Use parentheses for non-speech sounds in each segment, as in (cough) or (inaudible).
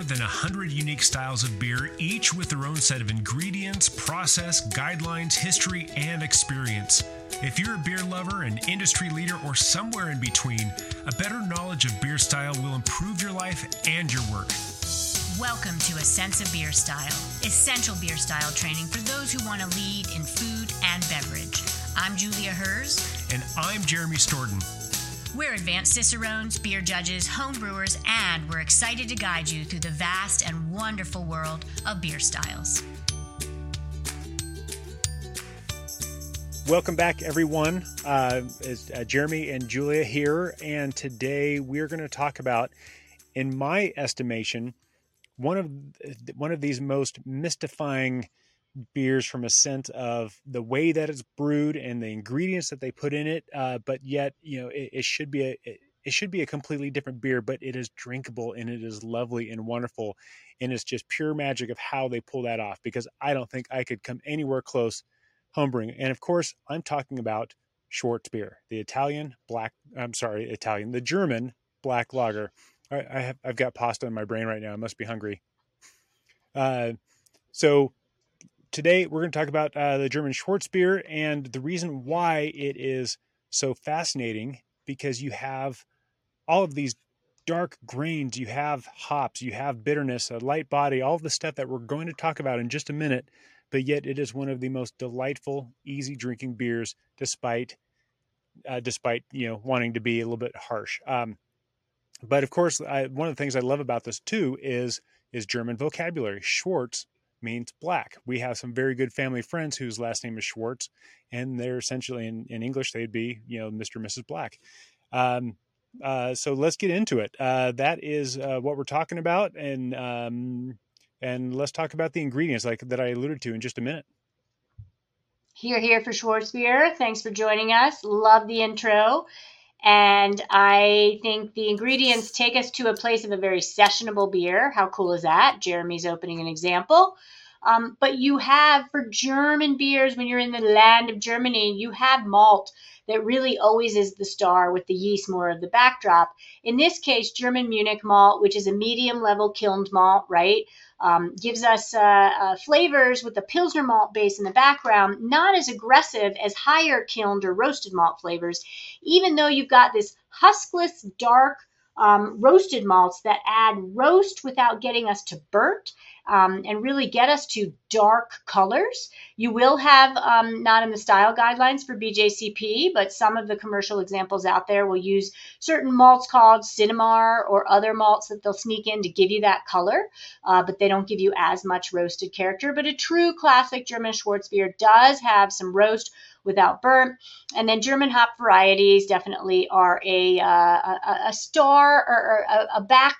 more than 100 unique styles of beer, each with their own set of ingredients, process, guidelines, history, and experience. If you're a beer lover, an industry leader, or somewhere in between, a better knowledge of beer style will improve your life and your work. Welcome to A Sense of Beer Style, essential beer style training for those who want to lead in food and beverage. I'm Julia Herz. And I'm Jeremy Storton. We're advanced cicerones, beer judges, home brewers, and we're excited to guide you through the vast and wonderful world of beer styles. Welcome back, everyone. Uh, it's uh, Jeremy and Julia here, and today we're going to talk about, in my estimation, one of one of these most mystifying beers from a scent of the way that it's brewed and the ingredients that they put in it. Uh, but yet, you know, it, it should be a it, it should be a completely different beer, but it is drinkable and it is lovely and wonderful. And it's just pure magic of how they pull that off because I don't think I could come anywhere close homebrewing. And of course, I'm talking about Schwartz beer, the Italian black, I'm sorry, Italian, the German black lager. I, have, I've got pasta in my brain right now. I must be hungry. Uh, so today we're going to talk about uh, the German Schwarzbier and the reason why it is so fascinating because you have all of these dark grains, you have hops, you have bitterness, a light body, all the stuff that we're going to talk about in just a minute, but yet it is one of the most delightful, easy drinking beers despite uh, despite you know wanting to be a little bit harsh. Um, but of course, I, one of the things I love about this too is is German vocabulary. Schwartz means black. We have some very good family friends whose last name is Schwartz, and they're essentially in, in English they'd be you know Mr. and Mrs. Black. Um, uh, so let's get into it. Uh, that is uh, what we're talking about, and um, and let's talk about the ingredients like that I alluded to in just a minute. Here, here for Schwarzbier. Thanks for joining us. Love the intro. And I think the ingredients take us to a place of a very sessionable beer. How cool is that? Jeremy's opening an example. Um, but you have for German beers, when you're in the land of Germany, you have malt that really always is the star with the yeast more of the backdrop. In this case, German Munich malt, which is a medium level kilned malt, right? Um, gives us uh, uh, flavors with the Pilsner malt base in the background, not as aggressive as higher kilned or roasted malt flavors, even though you've got this huskless, dark, um, roasted malts that add roast without getting us to burnt um, and really get us to dark colors. You will have, um, not in the style guidelines for BJCP, but some of the commercial examples out there will use certain malts called Sinamar or other malts that they'll sneak in to give you that color, uh, but they don't give you as much roasted character. But a true classic German Schwarzbier does have some roast without burnt. And then German hop varieties definitely are a, uh, a, a, star or, a, a back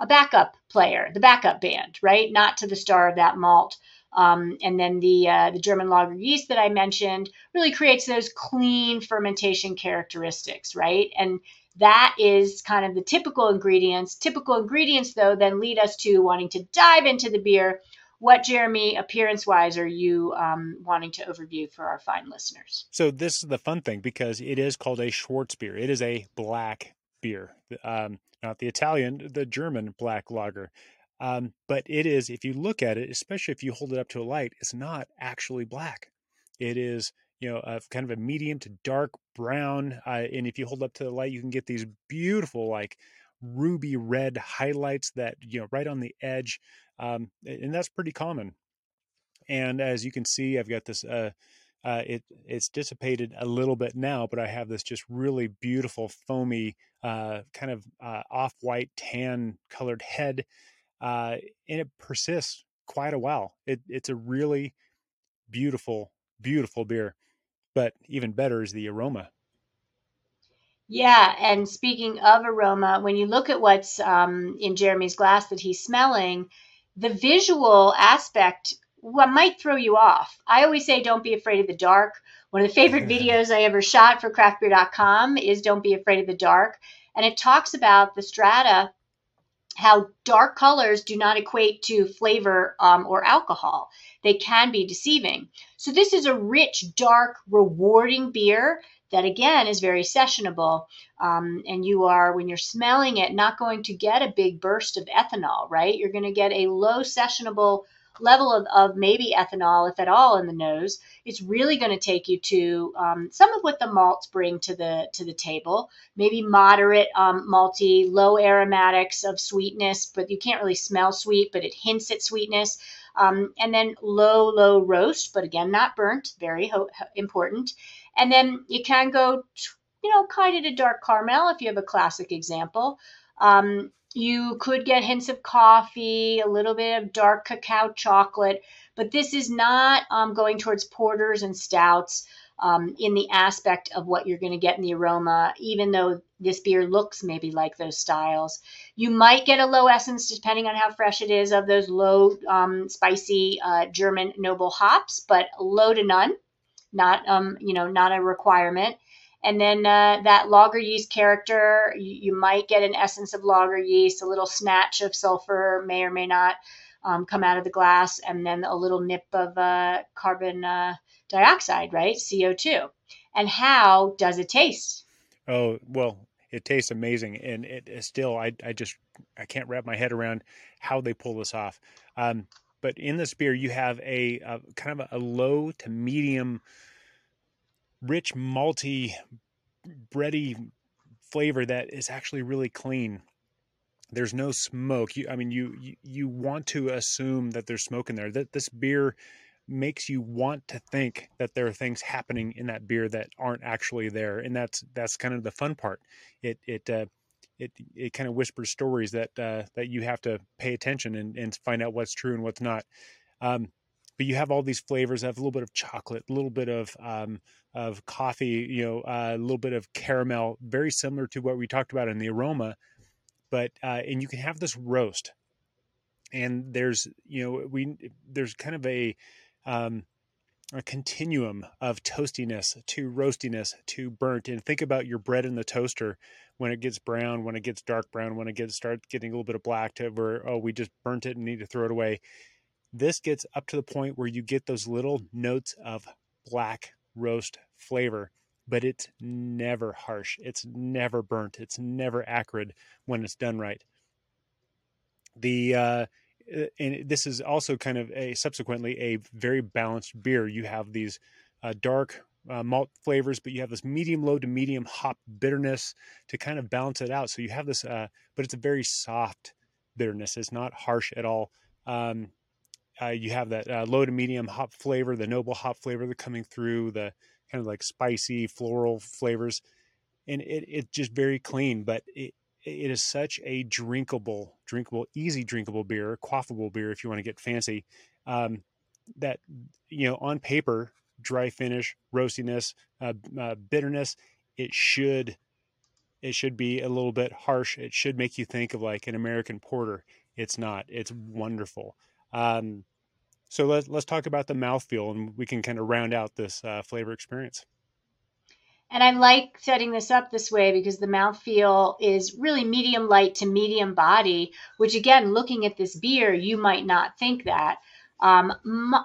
a backup player, the backup band, right? Not to the star of that malt. Um, and then the uh, the German lager yeast that I mentioned really creates those clean fermentation characteristics, right? And that is kind of the typical ingredients. Typical ingredients, though, then lead us to wanting to dive into the beer. What, Jeremy, appearance wise, are you um, wanting to overview for our fine listeners? So, this is the fun thing because it is called a Schwarzbier. It is a black beer. Um, not the Italian, the German black lager. Um, but it is, if you look at it, especially if you hold it up to a light, it's not actually black. It is, you know, a, kind of a medium to dark brown. Uh, and if you hold up to the light, you can get these beautiful, like ruby red highlights that, you know, right on the edge. Um, and that's pretty common. And as you can see, I've got this uh, uh, it it's dissipated a little bit now, but I have this just really beautiful foamy, uh, kind of uh, off-white tan colored head, uh, and it persists quite a while. It, it's a really beautiful, beautiful beer. But even better is the aroma. Yeah, and speaking of aroma, when you look at what's um, in Jeremy's glass that he's smelling, the visual aspect what might throw you off. I always say don't be afraid of the dark. One of the favorite (laughs) videos I ever shot for craftbeer.com is Don't Be Afraid of the Dark. And it talks about the strata, how dark colors do not equate to flavor um, or alcohol. They can be deceiving. So, this is a rich, dark, rewarding beer that again is very sessionable. Um, and you are, when you're smelling it, not going to get a big burst of ethanol, right? You're going to get a low sessionable level of, of maybe ethanol, if at all, in the nose. It's really going to take you to um, some of what the malts bring to the to the table. Maybe moderate um, malty, low aromatics of sweetness, but you can't really smell sweet, but it hints at sweetness. Um, and then low, low roast, but again, not burnt, very ho- important. And then you can go, you know, kind of to dark caramel if you have a classic example. Um, you could get hints of coffee, a little bit of dark cacao chocolate, but this is not um, going towards porters and stouts um, in the aspect of what you're going to get in the aroma, even though this beer looks maybe like those styles. You might get a low essence, depending on how fresh it is, of those low um, spicy uh, German noble hops, but low to none, not um, you know not a requirement. And then uh, that lager yeast character, you, you, might get an essence of lager yeast, a little snatch of sulfur may or may not um, come out of the glass, and then a little nip of uh, carbon uh, dioxide, right? CO2. And how does it taste? Oh, well, it tastes amazing. And it is still, I, I just, I can't wrap my head around how they pull this off. Um, but in this beer, you have a, a kind of a low to medium rich malty bready flavor that is actually really clean there's no smoke you i mean you, you you want to assume that there's smoke in there that this beer makes you want to think that there are things happening in that beer that aren't actually there and that's that's kind of the fun part it it uh, it it kind of whispers stories that uh, that you have to pay attention and, and find out what's true and what's not um, but you have all these flavors. Have a little bit of chocolate, a little bit of um, of coffee, you know, uh, a little bit of caramel, very similar to what we talked about in the aroma. But uh, and you can have this roast, and there's you know we there's kind of a um, a continuum of toastiness to roastiness to burnt. And think about your bread in the toaster when it gets brown, when it gets dark brown, when it gets starts getting a little bit of black to where oh we just burnt it and need to throw it away. This gets up to the point where you get those little notes of black roast flavor, but it's never harsh. It's never burnt. It's never acrid when it's done right. The uh and this is also kind of a subsequently a very balanced beer. You have these uh, dark uh, malt flavors, but you have this medium low to medium hop bitterness to kind of balance it out. So you have this, uh, but it's a very soft bitterness. It's not harsh at all. Um, uh, you have that uh, low to medium hop flavor, the noble hop flavor that coming through, the kind of like spicy floral flavors, and it it's just very clean. But it it is such a drinkable, drinkable, easy drinkable beer, quaffable beer if you want to get fancy. Um, that you know on paper, dry finish, roastiness, uh, uh, bitterness, it should it should be a little bit harsh. It should make you think of like an American porter. It's not. It's wonderful. Um, so let's let's talk about the mouthfeel, and we can kind of round out this uh, flavor experience. And I like setting this up this way because the mouthfeel is really medium light to medium body, which again, looking at this beer, you might not think that. Um,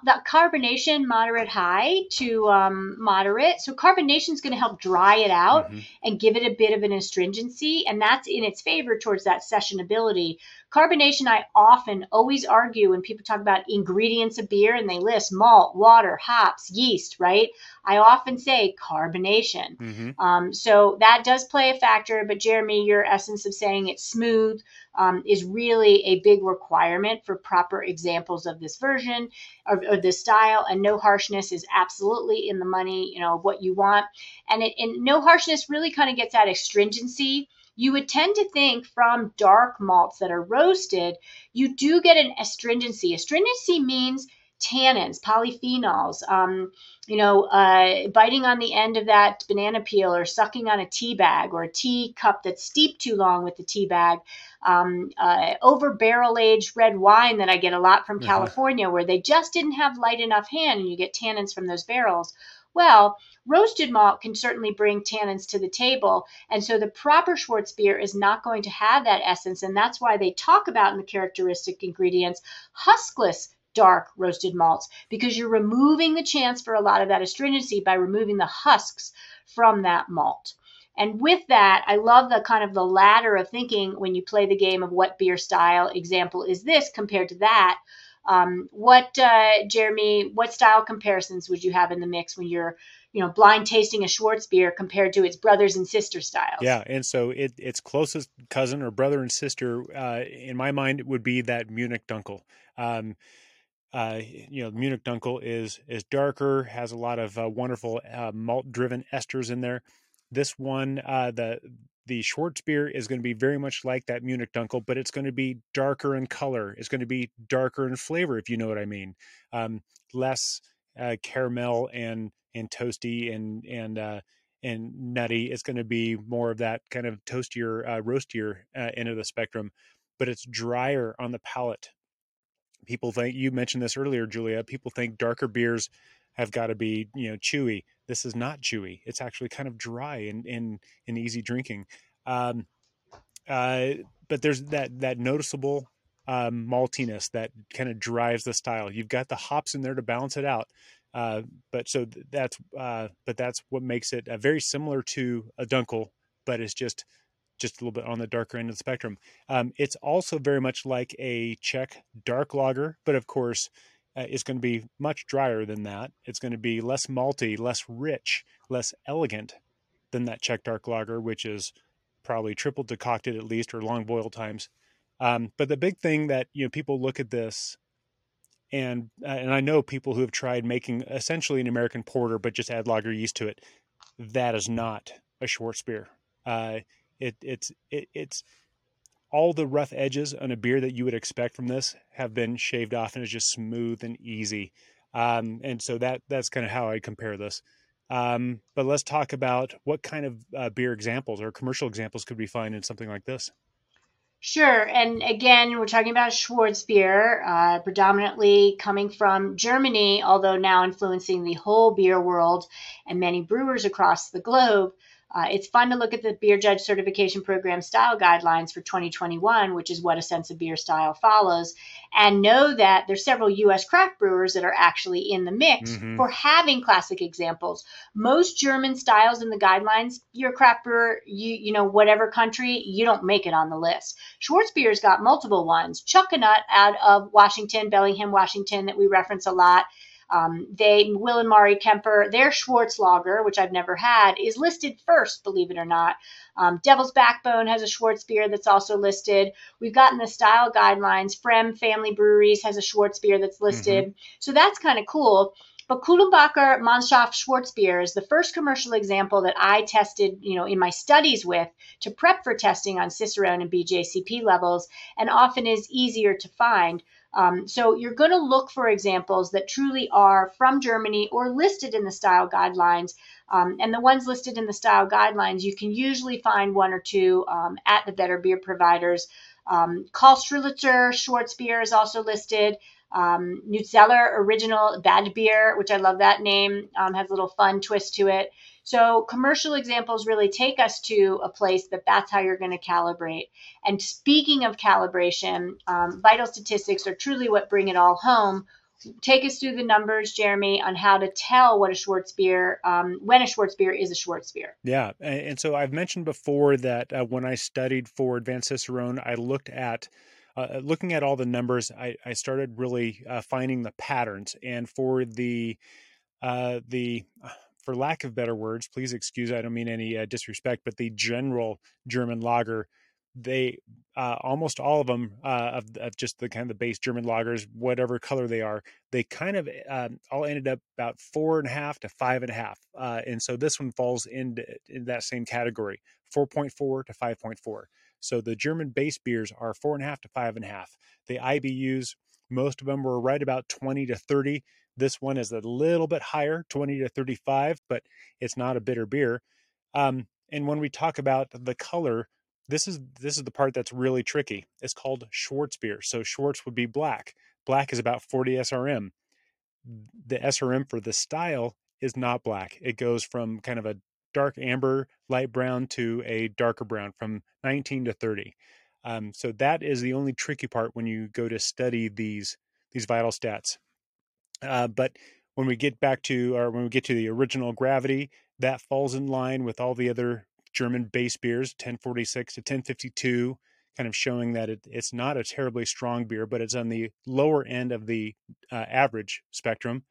the carbonation moderate high to um, moderate. So carbonation is going to help dry it out mm-hmm. and give it a bit of an astringency, and that's in its favor towards that sessionability. Carbonation, I often always argue when people talk about ingredients of beer and they list malt, water, hops, yeast, right? I often say carbonation. Mm-hmm. Um, so that does play a factor, but Jeremy, your essence of saying it's smooth um, is really a big requirement for proper examples of this version or, or this style. And no harshness is absolutely in the money, you know, what you want. And, it, and no harshness really kind of gets that astringency you would tend to think from dark malts that are roasted, you do get an astringency. Astringency means tannins, polyphenols, um, you know, uh, biting on the end of that banana peel or sucking on a tea bag or a tea cup that's steeped too long with the tea bag. Um, uh, over barrel aged red wine that I get a lot from uh-huh. California, where they just didn't have light enough hand and you get tannins from those barrels. Well, roasted malt can certainly bring tannins to the table. And so the proper Schwarzbier is not going to have that essence. And that's why they talk about in the characteristic ingredients huskless dark roasted malts because you're removing the chance for a lot of that astringency by removing the husks from that malt. And with that, I love the kind of the ladder of thinking when you play the game of what beer style example is this compared to that. Um, what, uh, Jeremy, what style comparisons would you have in the mix when you're, you know, blind tasting a Schwartz beer compared to its brothers and sister styles? Yeah, and so it, its closest cousin or brother and sister, uh, in my mind, would be that Munich Dunkel. Um, uh, you know, Munich Dunkel is is darker, has a lot of uh, wonderful uh, malt driven esters in there. This one, uh, the the Schwartz beer is going to be very much like that Munich Dunkel, but it's going to be darker in color. It's going to be darker in flavor, if you know what I mean. Um, less uh, caramel and and toasty and and uh, and nutty. It's going to be more of that kind of toastier, uh, roastier uh, end of the spectrum, but it's drier on the palate. People think you mentioned this earlier, Julia. People think darker beers have got to be you know chewy. This is not chewy. It's actually kind of dry and and, and easy drinking. Um, uh, but there's that that noticeable um, maltiness that kind of drives the style. You've got the hops in there to balance it out. Uh, but so that's uh, but that's what makes it uh, very similar to a Dunkel, but it's just just a little bit on the darker end of the spectrum. Um, it's also very much like a Czech dark lager, but of course, uh, it's going to be much drier than that. It's going to be less malty, less rich, less elegant than that Czech dark lager, which is probably triple decocted at least or long boil times. Um, but the big thing that you know people look at this, and uh, and I know people who have tried making essentially an American porter but just add lager yeast to it. That is not a Schwarzbier. Uh, it it's it, it's all the rough edges on a beer that you would expect from this have been shaved off and it's just smooth and easy. Um, and so that that's kind of how I compare this. Um, but let's talk about what kind of uh, beer examples or commercial examples could we find in something like this. Sure. And again, we're talking about Schwarzbier, uh, predominantly coming from Germany, although now influencing the whole beer world and many brewers across the globe. Uh, it's fun to look at the Beer Judge Certification Program style guidelines for 2021, which is what a sense of beer style follows, and know that there's several U.S. craft brewers that are actually in the mix mm-hmm. for having classic examples. Most German styles in the guidelines, you're a craft brewer, you you know whatever country, you don't make it on the list. Schwarzbier's got multiple ones. Chuckanut out of Washington, Bellingham, Washington, that we reference a lot. Um, they, Will and Mari Kemper, their Schwarzlager, which I've never had, is listed first, believe it or not. Um, Devil's Backbone has a Schwartz beer that's also listed. We've gotten the style guidelines. Frem Family Breweries has a Schwartz beer that's listed. Mm-hmm. So that's kind of cool. But Kulmbacher Mönchshof Schwarzbier is the first commercial example that I tested, you know, in my studies with to prep for testing on Cicerone and BJCP levels, and often is easier to find. Um, so you're going to look for examples that truly are from Germany or listed in the style guidelines. Um, and the ones listed in the style guidelines, you can usually find one or two um, at the better beer providers. Um, Karl Strulitzer Schwarzbier is also listed. Um, Neuzeller Original Bad Beer, which I love that name, um, has a little fun twist to it. So commercial examples really take us to a place that that's how you're going to calibrate. And speaking of calibration, um, vital statistics are truly what bring it all home. Take us through the numbers, Jeremy, on how to tell what a Schwartz beer, um, when a Schwartz beer is a Schwartz beer. Yeah, and so I've mentioned before that uh, when I studied for Advanced Cicerone, I looked at uh, looking at all the numbers, I, I started really uh, finding the patterns. And for the uh, the for lack of better words, please excuse, I don't mean any uh, disrespect, but the general German lager, they uh, almost all of them uh, of, of, just the kind of the base German lagers, whatever color they are, they kind of um, all ended up about four and a half to five and a half, uh, and so this one falls into in that same category, four point four to five point four. So the German base beers are four and a half to five and a half. The IBUs, most of them were right about twenty to thirty this one is a little bit higher, 20 to 35, but it's not a bitter beer. Um, and when we talk about the color, this is this is the part that's really tricky. It's called Schwartz beer. So Schwartz would be black. Black is about 40 SRM. The SRM for the style is not black. It goes from kind of a dark amber, light brown to a darker brown from 19 to 30. Um, so that is the only tricky part when you go to study these these vital stats. Uh, but when we get back to, or when we get to the original gravity, that falls in line with all the other German base beers, 1046 to 1052, kind of showing that it, it's not a terribly strong beer, but it's on the lower end of the uh, average spectrum.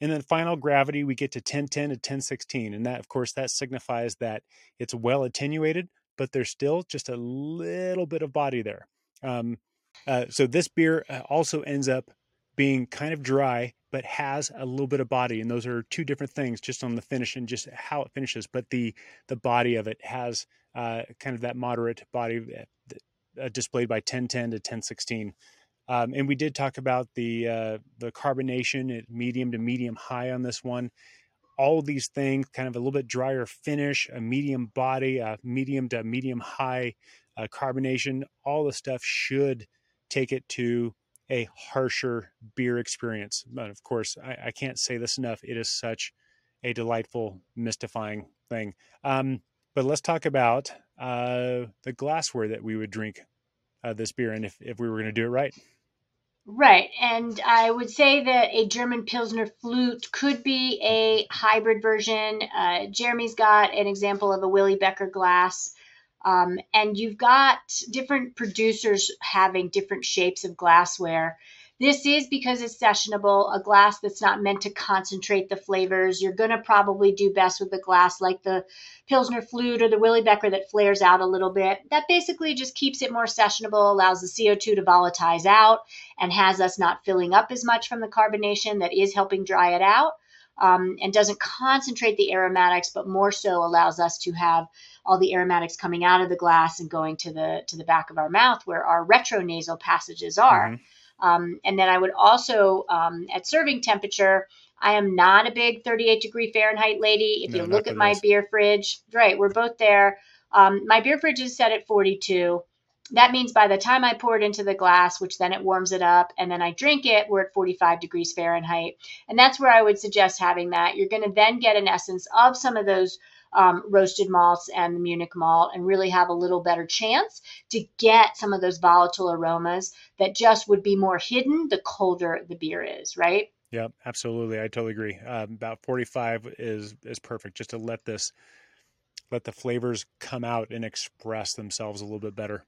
And then final gravity, we get to 1010 to 1016. And that, of course, that signifies that it's well attenuated, but there's still just a little bit of body there. Um, uh, so this beer uh, also ends up being kind of dry, but has a little bit of body. And those are two different things just on the finish and just how it finishes. But the, the body of it has uh, kind of that moderate body uh, uh displayed by 1010 to 1016. Um, and we did talk about the uh, the carbonation at medium to medium high on this one. All these things, kind of a little bit drier finish, a medium body, a medium to medium high uh, carbonation. All the stuff should take it to a harsher beer experience. But of course, I, I can't say this enough. It is such a delightful, mystifying thing. Um, but let's talk about uh, the glassware that we would drink uh, this beer in if, if we were going to do it right. Right. And I would say that a German Pilsner flute could be a hybrid version. Uh, Jeremy's got an example of a Willi Becher glass. Um, and you've got different producers having different shapes of glassware. This is because it's sessionable, a glass that's not meant to concentrate the flavors. You're going to probably do best with a glass like the Pilsner Flute or the Willi Becher that flares out a little bit. That basically just keeps it more sessionable, allows the CO2 to volatilize out, and has us not filling up as much from the carbonation that is helping dry it out. Um, and doesn't concentrate the aromatics, but more so allows us to have all the aromatics coming out of the glass and going to the to the back of our mouth where our retronasal passages are. Mm-hmm. Um, and then I would also, um, at serving temperature, I am not a big 38 degree Fahrenheit lady. If no, you look at my beer fridge, right, we're both there. Um, my beer fridge is set at 42. That means by the time I pour it into the glass, which then it warms it up, and then I drink it, we're at 45 degrees Fahrenheit. And that's where I would suggest having that. You're going to then get an essence of some of those um, roasted malts and the Munich malt and really have a little better chance to get some of those volatile aromas that just would be more hidden the colder the beer is, right? Yeah, absolutely. I totally agree. Um, about 45 is is perfect just to let this let the flavors come out and express themselves a little bit better.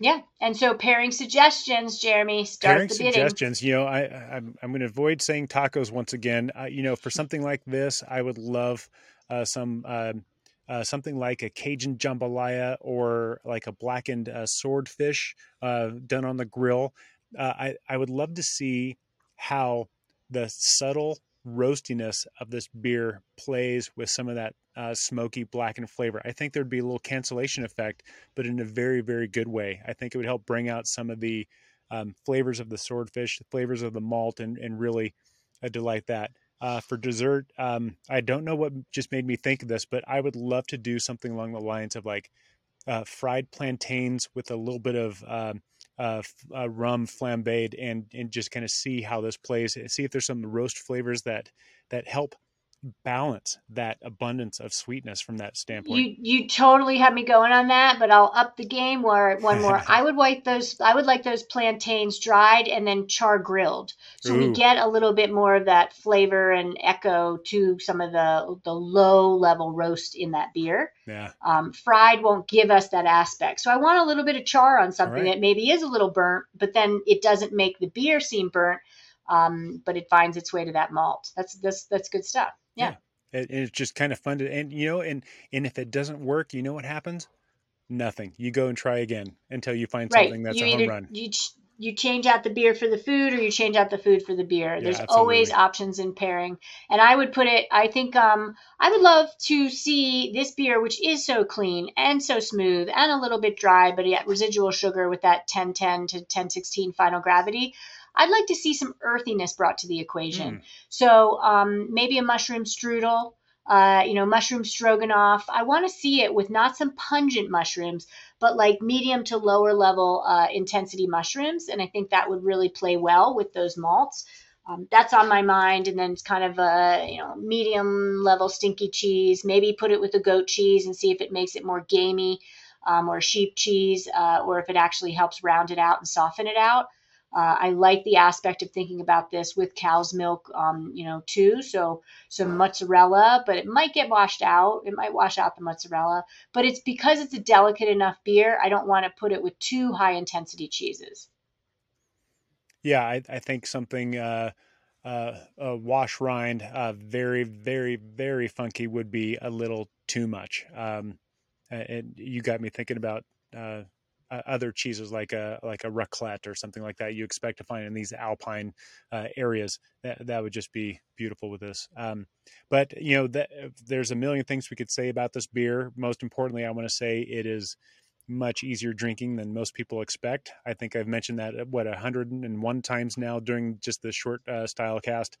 Yeah, and so pairing suggestions, Jeremy. Start pairing suggestions. You know, I, I am I'm going to avoid saying tacos once again. Uh, you know, for something like this, I would love uh, some um, uh, something like a Cajun jambalaya or like a blackened uh, swordfish uh, done on the grill. Uh, I I would love to see how the subtle roastiness of this beer plays with some of that uh, smoky black blackened flavor. I think there'd be a little cancellation effect, but in a very very good way. I think it would help bring out some of the um, flavors of the swordfish, the flavors of the malt, and and really delight that. Uh, for dessert, um, I don't know what just made me think of this, but I would love to do something along the lines of like uh, fried plantains with a little bit of um, uh, uh, rum flambéed, and and just kind of see how this plays. See if there's some roast flavors that that help balance that abundance of sweetness from that standpoint. You you totally had me going on that, but I'll up the game where one more. (laughs) I would like those I would like those plantains dried and then char grilled. So Ooh. we get a little bit more of that flavor and echo to some of the the low level roast in that beer. Yeah. Um, fried won't give us that aspect. So I want a little bit of char on something right. that maybe is a little burnt, but then it doesn't make the beer seem burnt. Um, but it finds its way to that malt. That's that's that's good stuff. Yeah. yeah. It, it's just kind of fun to, and you know, and and if it doesn't work, you know what happens? Nothing. You go and try again until you find right. something that's you a home run. You you change out the beer for the food, or you change out the food for the beer. Yeah, There's absolutely. always options in pairing, and I would put it. I think um I would love to see this beer, which is so clean and so smooth and a little bit dry, but yet residual sugar with that 1010 to 1016 final gravity. I'd like to see some earthiness brought to the equation. Mm. So um, maybe a mushroom strudel, uh, you know, mushroom stroganoff. I want to see it with not some pungent mushrooms, but like medium to lower level uh, intensity mushrooms. And I think that would really play well with those malts. Um, that's on my mind. And then it's kind of a you know medium level stinky cheese. Maybe put it with a goat cheese and see if it makes it more gamey, um, or sheep cheese, uh, or if it actually helps round it out and soften it out. Uh, I like the aspect of thinking about this with cow's milk, um, you know, too. So some mozzarella, but it might get washed out. It might wash out the mozzarella, but it's because it's a delicate enough beer. I don't want to put it with too high intensity cheeses. Yeah, I, I think something uh, uh, a wash rind, uh, very, very, very funky would be a little too much. Um, and you got me thinking about uh, other cheeses like a like a raclette or something like that. You expect to find in these alpine uh, areas. That that would just be beautiful with this. Um, but you know, that, there's a million things we could say about this beer. Most importantly, I want to say it is much easier drinking than most people expect. I think I've mentioned that uh, what 101 times now during just the short uh, style cast,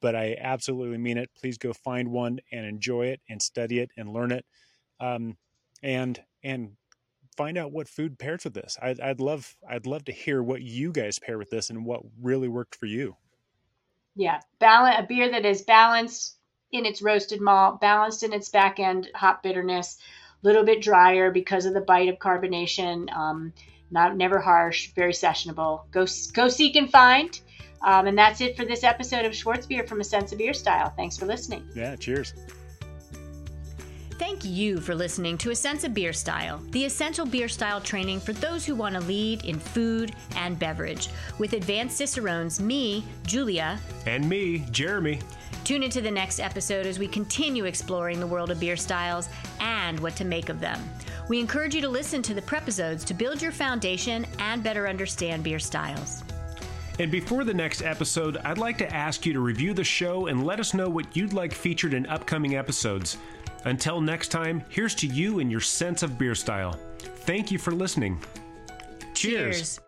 but I absolutely mean it. Please go find one and enjoy it and study it and learn it, um, and and find out what food pairs with this. I'd, I'd love I'd love to hear what you guys pair with this and what really worked for you. Yeah, balance a beer that is balanced in its roasted malt, balanced in its back end hop bitterness a little bit drier because of the bite of carbonation. Um, not never harsh, very sessionable. Go go seek and find. Um, and that's it for this episode of Schwartz Beer from a Sense of Beer Style. Thanks for listening. Yeah, cheers. Thank you for listening to A Sense of Beer Style, the essential beer style training for those who want to lead in food and beverage. With advanced Cicerones, me, Julia, and me, Jeremy. Tune into the next episode as we continue exploring the world of beer styles and what to make of them. We encourage you to listen to the prepisodes to build your foundation and better understand beer styles. And before the next episode, I'd like to ask you to review the show and let us know what you'd like featured in upcoming episodes. Until next time, here's to you and your sense of beer style. Thank you for listening. Cheers. Cheers.